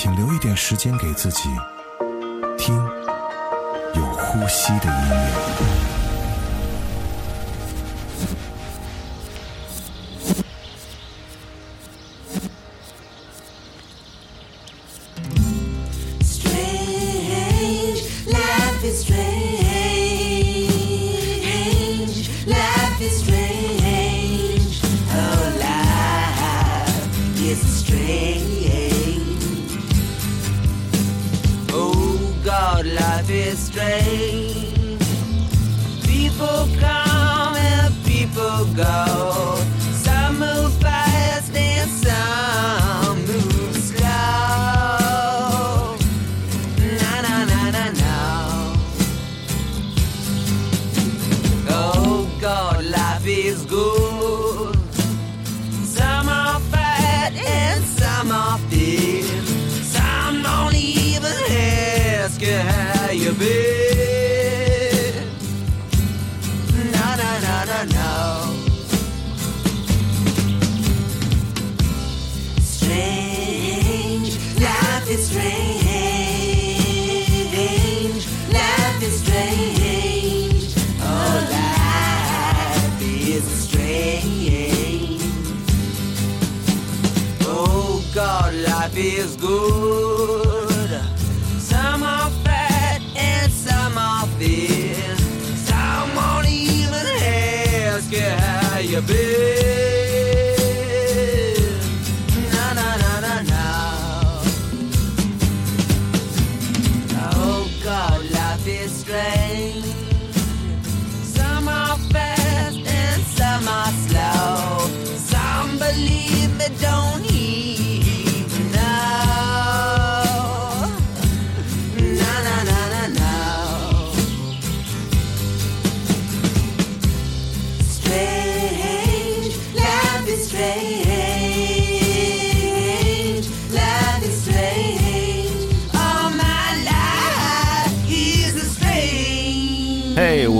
请留一点时间给自己，听有呼吸的音乐。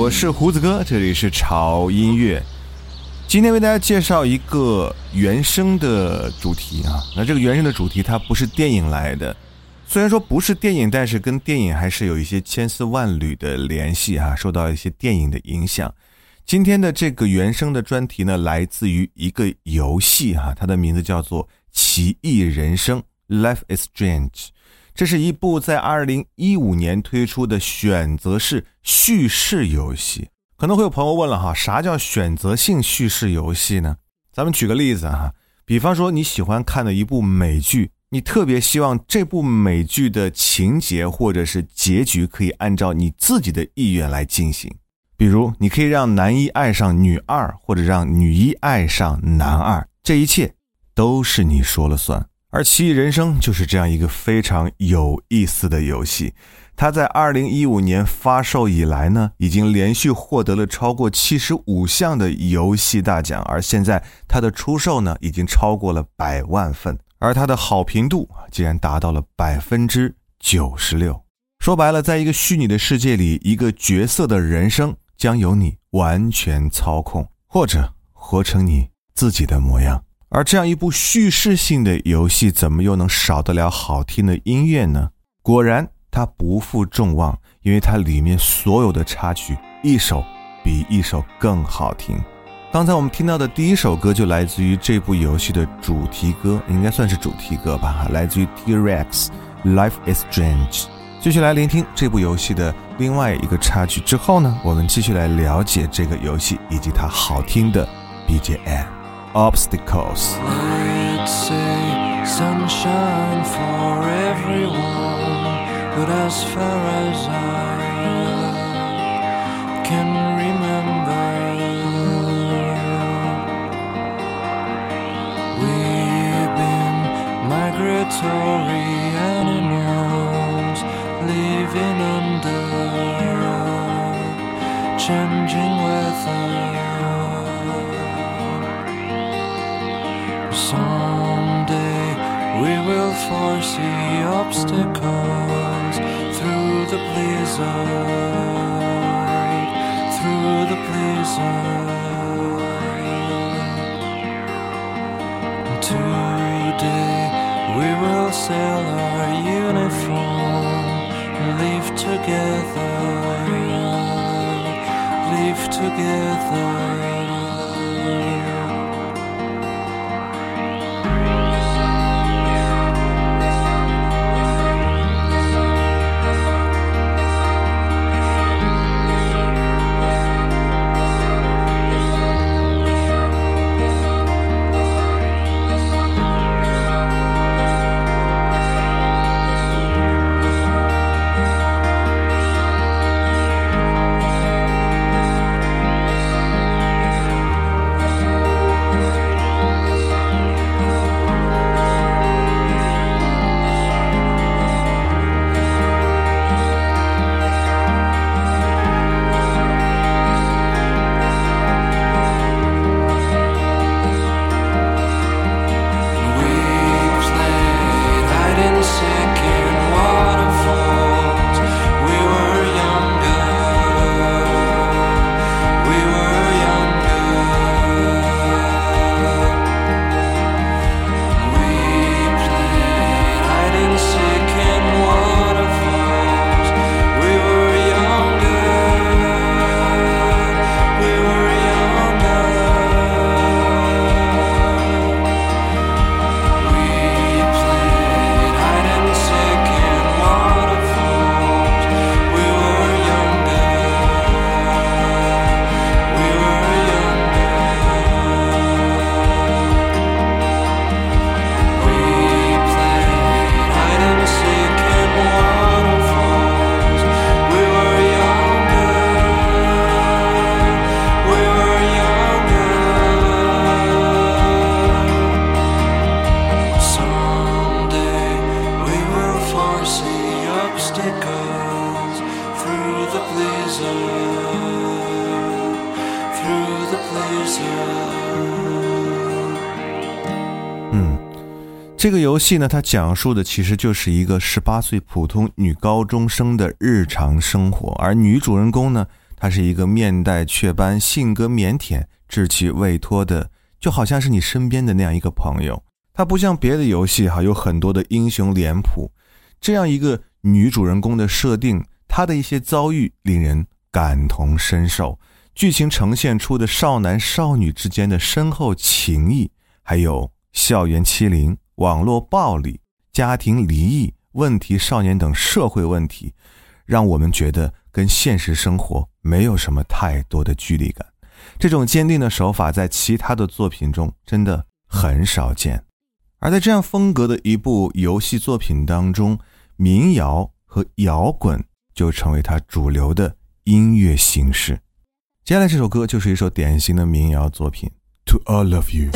我是胡子哥，这里是潮音乐。今天为大家介绍一个原声的主题啊。那这个原声的主题它不是电影来的，虽然说不是电影，但是跟电影还是有一些千丝万缕的联系哈、受到一些电影的影响。今天的这个原声的专题呢，来自于一个游戏哈、它的名字叫做《奇异人生》（Life is Strange）。这是一部在二零一五年推出的选择式叙事游戏。可能会有朋友问了哈，啥叫选择性叙事游戏呢？咱们举个例子哈，比方说你喜欢看的一部美剧，你特别希望这部美剧的情节或者是结局可以按照你自己的意愿来进行。比如，你可以让男一爱上女二，或者让女一爱上男二，这一切都是你说了算。而《奇异人生》就是这样一个非常有意思的游戏。它在二零一五年发售以来呢，已经连续获得了超过七十五项的游戏大奖，而现在它的出售呢，已经超过了百万份，而它的好评度竟然达到了百分之九十六。说白了，在一个虚拟的世界里，一个角色的人生将由你完全操控，或者活成你自己的模样。而这样一部叙事性的游戏，怎么又能少得了好听的音乐呢？果然，它不负众望，因为它里面所有的插曲，一首比一首更好听。刚才我们听到的第一首歌就来自于这部游戏的主题歌，应该算是主题歌吧，来自于 T-Rex，《Life Is Strange》。继续来聆听这部游戏的另外一个插曲之后呢，我们继续来了解这个游戏以及它好听的 BGM。Obstacles。I'd say sunshine for everyone, but as far as I can remember, we've been migratory animals. living under changing weather. Someday we will foresee obstacles through the blizzard, through the blizzard. Today we will sell our uniform, live together, live together. 游戏呢，它讲述的其实就是一个十八岁普通女高中生的日常生活，而女主人公呢，她是一个面带雀斑、性格腼腆、志气未脱的，就好像是你身边的那样一个朋友。它不像别的游戏哈，有很多的英雄脸谱，这样一个女主人公的设定，她的一些遭遇令人感同身受。剧情呈现出的少男少女之间的深厚情谊，还有校园欺凌、网络暴力、家庭离异、问题少年等社会问题，让我们觉得跟现实生活没有什么太多的距离感。这种坚定的手法在其他的作品中真的很少见。而在这样风格的一部游戏作品当中，民谣和摇滚就成为它主流的音乐形式。接下来这首歌就是一首典型的民谣作品，《To All of You》。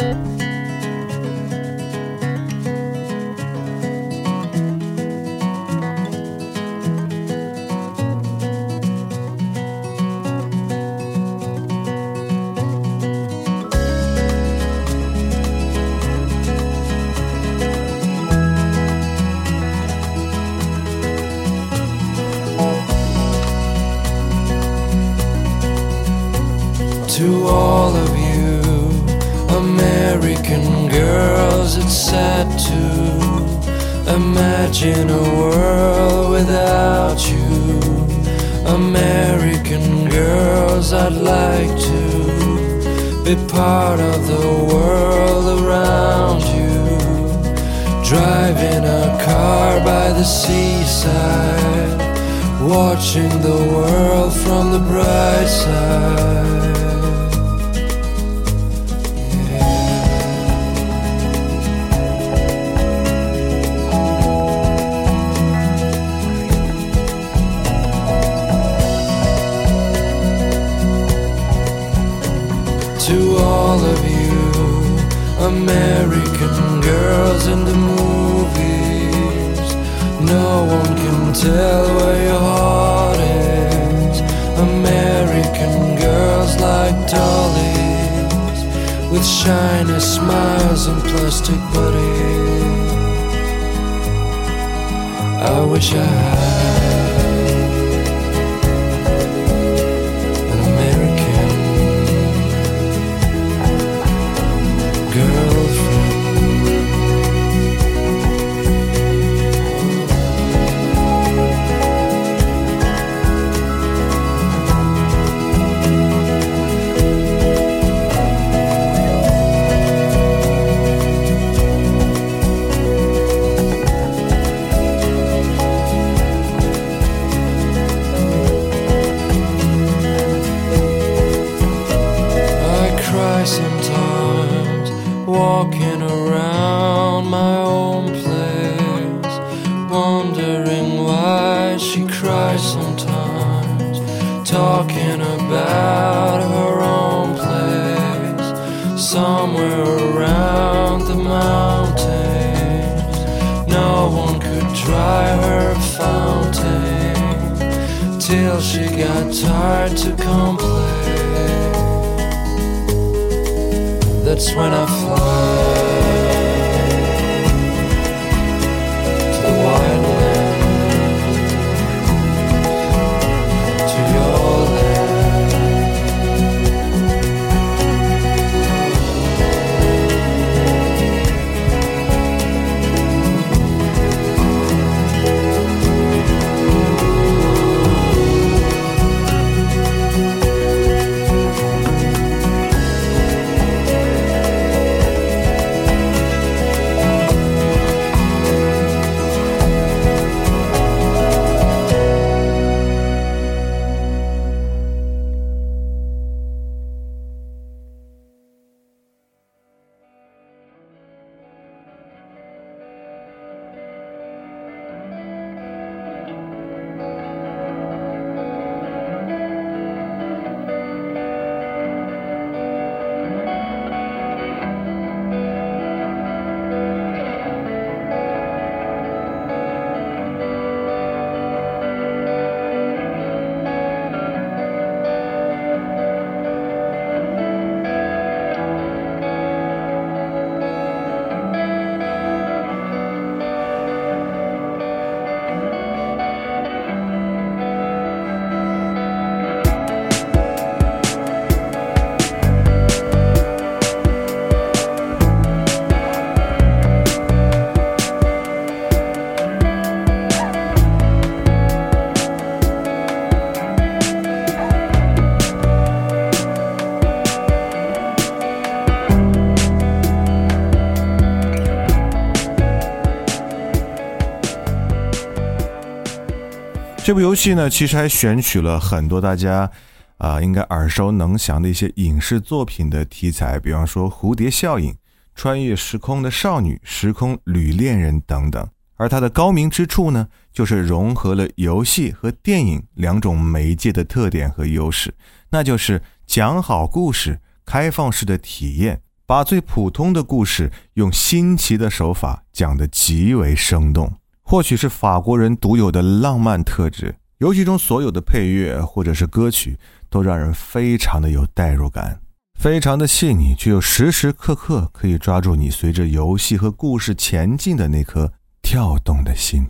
Be part of the world around you. Driving a car by the seaside, watching the world from the bright side. American girls in the movies, No one can tell where your heart is. American girls like dollies with shiny smiles and plastic bodies. I wish I had 这部游戏呢，其实还选取了很多大家啊、应该耳熟能详的一些影视作品的题材，比方说蝴蝶效应、穿越时空的少女、时空旅恋人等等。而它的高明之处呢，就是融合了游戏和电影两种媒介的特点和优势，那就是讲好故事、开放式的体验，把最普通的故事用新奇的手法讲得极为生动。或许是法国人独有的浪漫特质，游戏中所有的配乐或者是歌曲都让人非常的有代入感，非常的细腻，却又时时刻刻可以抓住你随着游戏和故事前进的那颗跳动的心。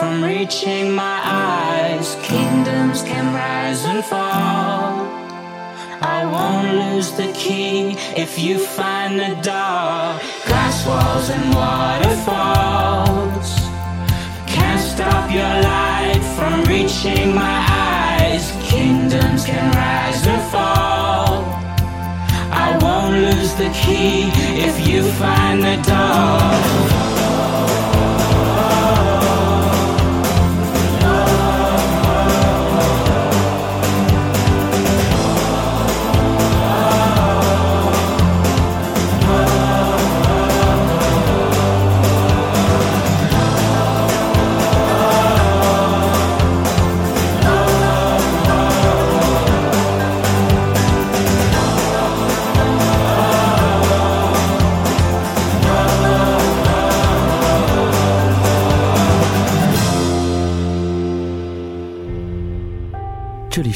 From reaching my eyes. Kingdoms can rise and fall. I won't lose the key if you find the door. Glass walls and waterfalls can't stop your light from reaching my eyes. Kingdoms can rise and fall. I won't lose the key if you find the door.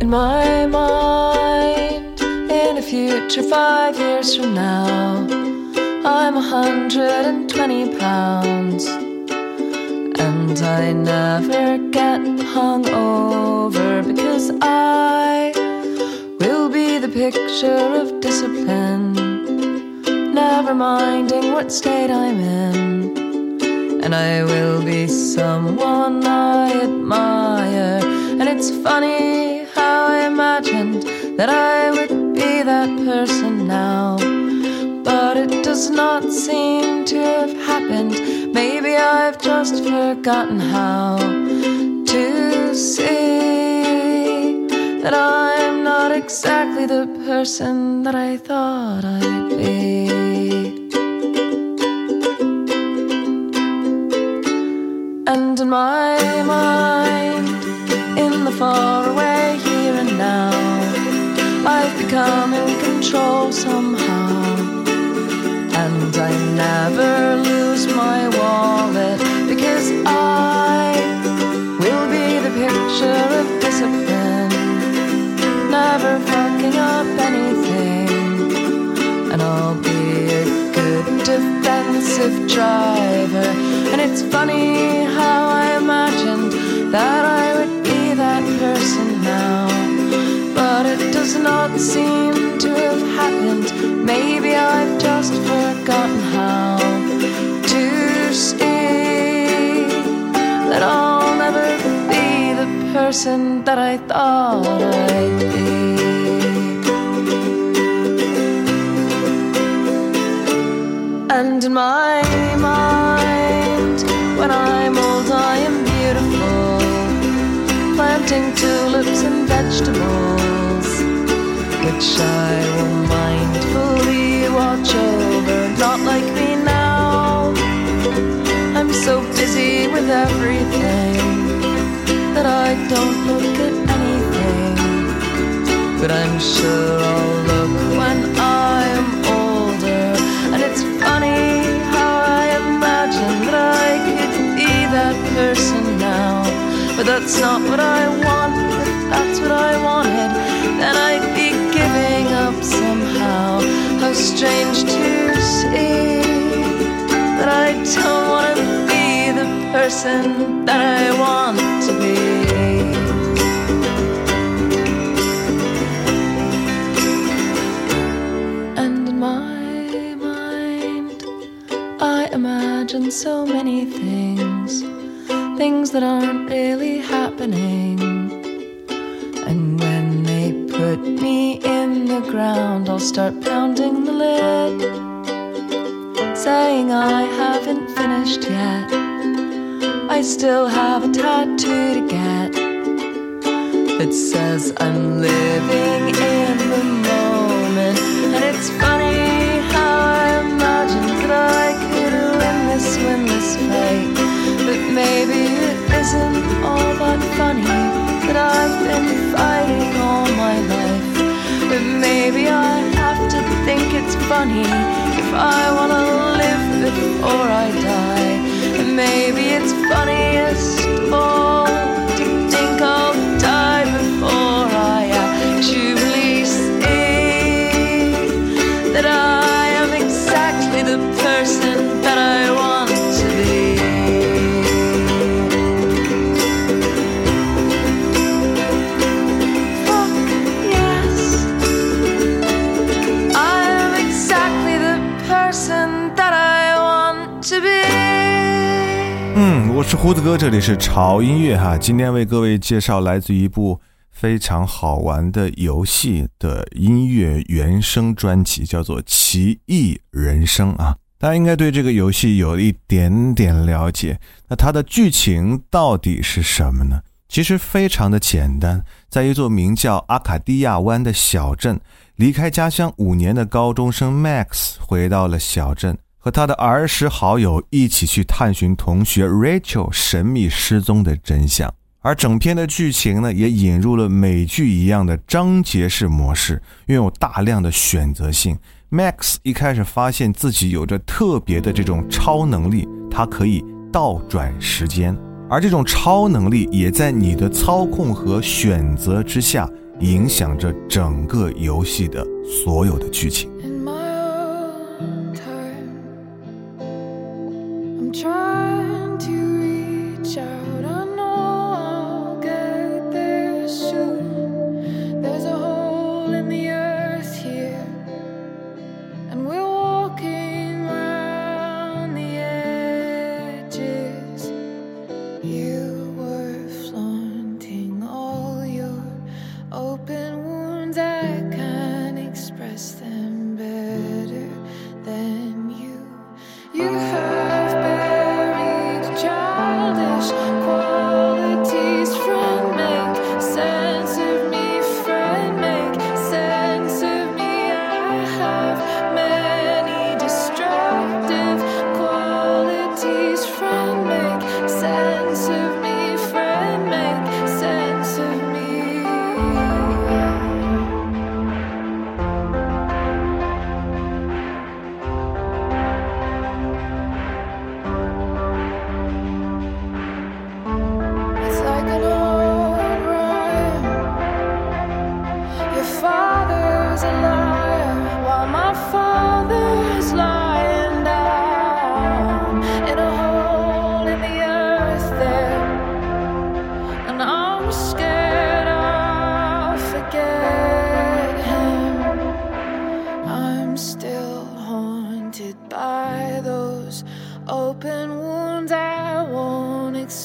In my mind, in a future five years from now, I'm 120 pounds. And I never get hung over because I will be the picture of discipline, never minding what state I'm in. And I will be someone I admire. And it's funny I imagined that I would be that person now. But it does not seem to have happened. Maybe I've just forgotten how to see that I'm not exactly the person that I thought I'd be. And in my mind, in the now, I've become in control somehow. And I never lose my wallet because I will be the picture of discipline, never fucking up anything. And I'll be a good defensive driver. And it's funny does not seem to have happened. Maybe I've just forgotten how to see that I'll never be the person that I thought I'd be. And in my which I will mindfully watch over. Not like me now, I'm so busy with everything that I don't look at anything. But I'm sure I'll look when I'm older. And it's funny how I imagine that I could be that person now. But that's not what I want, strange to see that I don't want to be the person that I want to be. And in my mind, I imagine so many things, things that aren't really happening. Me in the ground, I'll start pounding the lid, saying I haven't finished yet. I still have a tattoo to get that says I'm living in the moment. And it's funny how I imagined that I could win this, win this fight. But maybe it isn't all but funny that Maybe I have to think it's funny if I wanna live before I die. And maybe it's funniest of all. 是胡子哥，这里是潮音乐哈。今天为各位介绍来自一部非常好玩的游戏的音乐原声专辑，叫做《奇异人生》啊。大家应该对这个游戏有一点点了解。那它的剧情到底是什么呢？其实非常的简单，在一座名叫阿卡迪亚湾的小镇，离开家乡五年的高中生 Max 回到了小镇，和他的儿时好友一起去探寻同学 Rachel 神秘失踪的真相。而整篇的剧情呢，也引入了美剧一样的章节式模式，拥有大量的选择性。Max 一开始发现自己有着特别的这种超能力，他可以倒转时间，而这种超能力也在你的操控和选择之下，影响着整个游戏的所有的剧情。Trying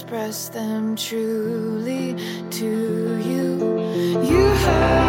express them truly to you. You have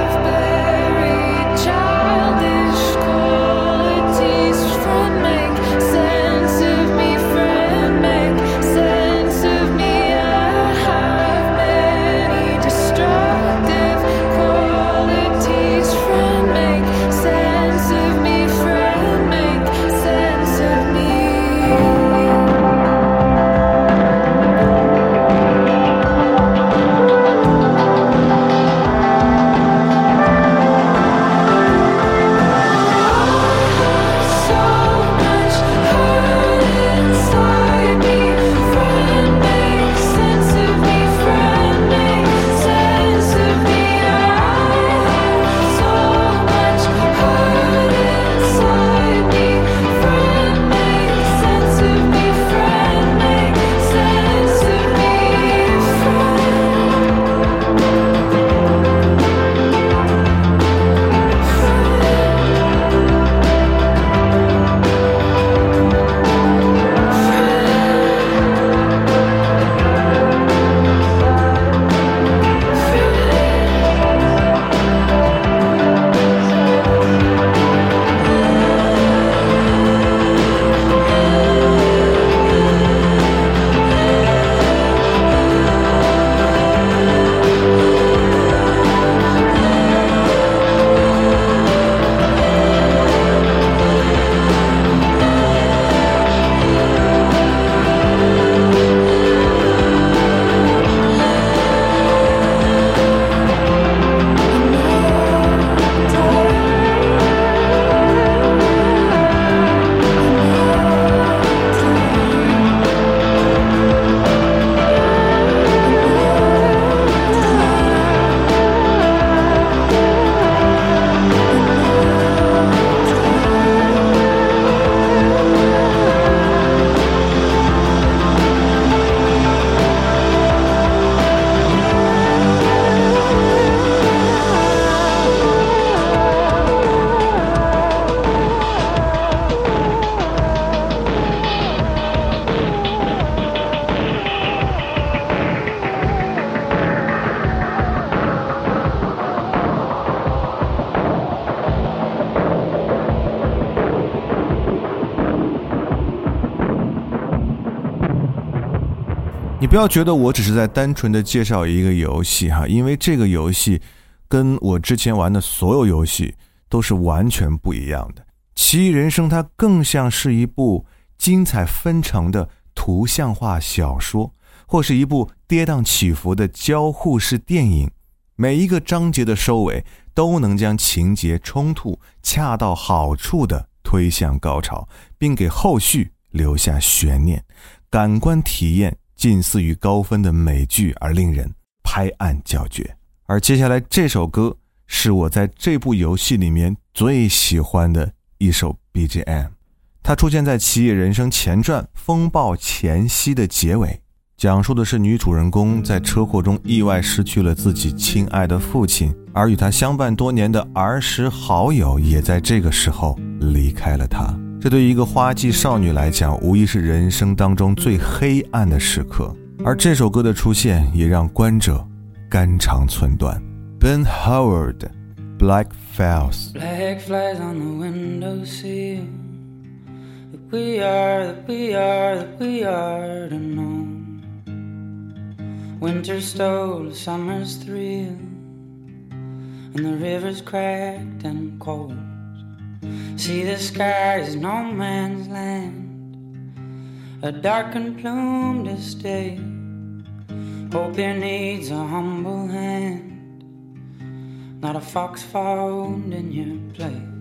不要觉得我只是在单纯的介绍一个游戏哈，因为这个游戏跟我之前玩的所有游戏都是完全不一样的。《奇异人生》它更像是一部精彩纷呈的图像化小说，或是一部跌宕起伏的交互式电影。每一个章节的收尾都能将情节冲突恰到好处的推向高潮，并给后续留下悬念，感官体验近似于高分的美剧，而令人拍案叫绝。而接下来这首歌是我在这部游戏里面最喜欢的一首 BGM，它出现在《奇异人生前传：风暴前夕》的结尾。讲述的是女主人公在车祸中意外失去了自己亲爱的父亲，而与她相伴多年的儿时好友也在这个时候离开了她。这对于一个花季少女来讲，无疑是人生当中最黑暗的时刻。而这首歌的出现，也让观者肝肠寸断。Ben Howard，《Black Files》。Black flies on the windowsill. That we are, that we are, that we are to know. Winter stole summer's thrill, and the river's cracked and cold. See, the sky is no man's land, a dark and plumed estate. Hope here needs a humble hand not a fox found in your place.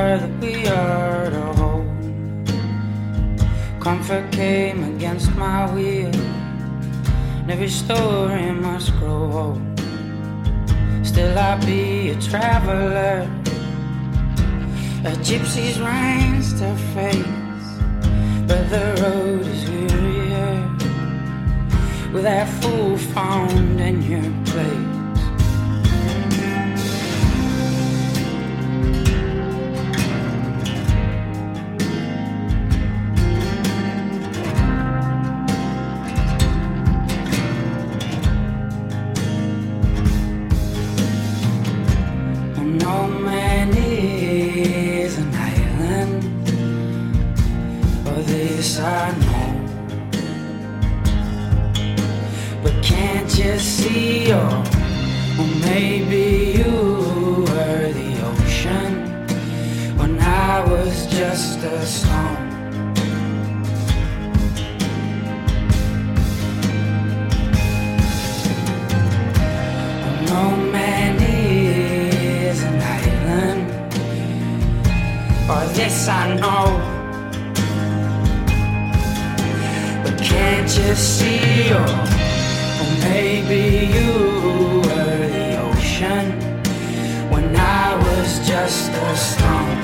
Are, that we are to hold. Comfort came against my will. And every story must grow old. Still, I'll be a traveler. A gypsy's reins to face. But the road is wearier. With that fool found in your place. Can't you? Or, maybe you were the ocean when I was just a stone.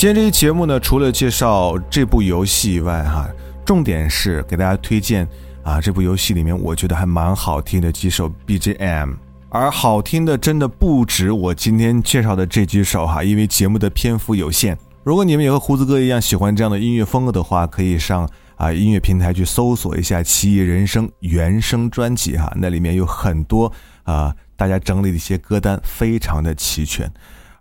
今天这期节目呢，除了介绍这部游戏以外，哈，重点是给大家推荐啊这部游戏里面我觉得还蛮好听的几首 BGM，而好听的真的不止我今天介绍的这几首哈，因为节目的篇幅有限。如果你们也和胡子哥一样喜欢这样的音乐风格的话，可以上啊音乐平台去搜索一下《奇异人生》原声专辑哈，那里面有很多啊大家整理的一些歌单，非常的齐全。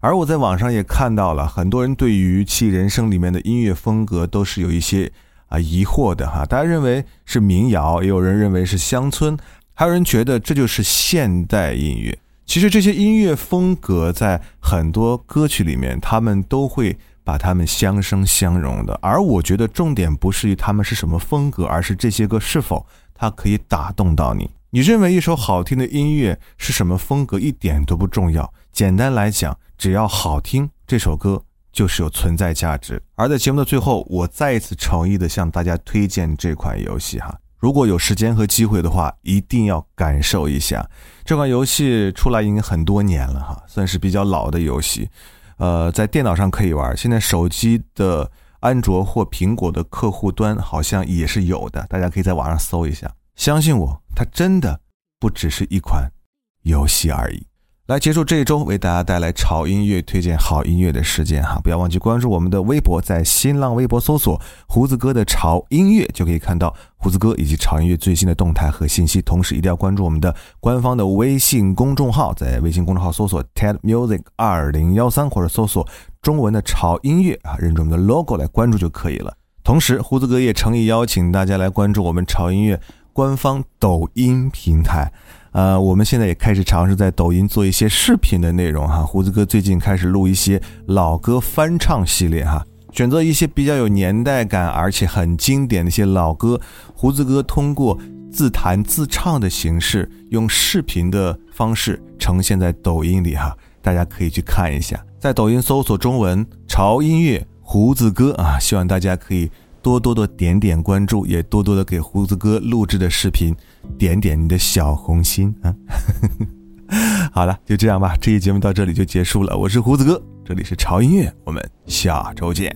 而我在网上也看到了很多人对于《其人生》里面的音乐风格都是有一些啊疑惑的哈，大家认为是民谣，也有人认为是乡村，还有人觉得这就是现代音乐。其实这些音乐风格在很多歌曲里面，他们都会把它们相生相融的。而我觉得重点不是于他们是什么风格，而是这些歌是否它可以打动到你。你认为一首好听的音乐是什么风格一点都不重要，简单来讲，只要好听，这首歌就是有存在价值。而在节目的最后，我再一次诚意的向大家推荐这款游戏哈，如果有时间和机会的话，一定要感受一下。这款游戏出来已经很多年了哈，算是比较老的游戏。呃，在电脑上可以玩，现在手机的安卓或苹果的客户端好像也是有的，大家可以在网上搜一下。相信我，它真的不只是一款游戏而已。来结束这一周为大家带来潮音乐推荐好音乐的时间哈，不要忘记关注我们的微博，在新浪微博搜索“胡子哥的潮音乐”就可以看到胡子哥以及潮音乐最新的动态和信息。同时一定要关注我们的官方的微信公众号，在微信公众号搜索 “TED Music 二零幺三”或者搜索中文的潮音乐啊，认准我们的 logo 来关注就可以了。同时，胡子哥也诚意邀请大家来关注我们潮音乐官方抖音平台。呃，我们现在也开始尝试在抖音做一些视频的内容哈。胡子哥最近开始录一些老歌翻唱系列哈，选择一些比较有年代感而且很经典的一些老歌，胡子哥通过自弹自唱的形式，用视频的方式呈现在抖音里哈，大家可以去看一下，在抖音搜索中文潮音乐胡子哥啊，希望大家可以多多的点点关注，也多多的给胡子哥录制的视频点点你的小红心啊。好了，就这样吧，这期节目到这里就结束了。我是胡子哥，这里是潮音乐，我们下周见。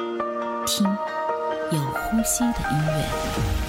听有呼吸的音乐。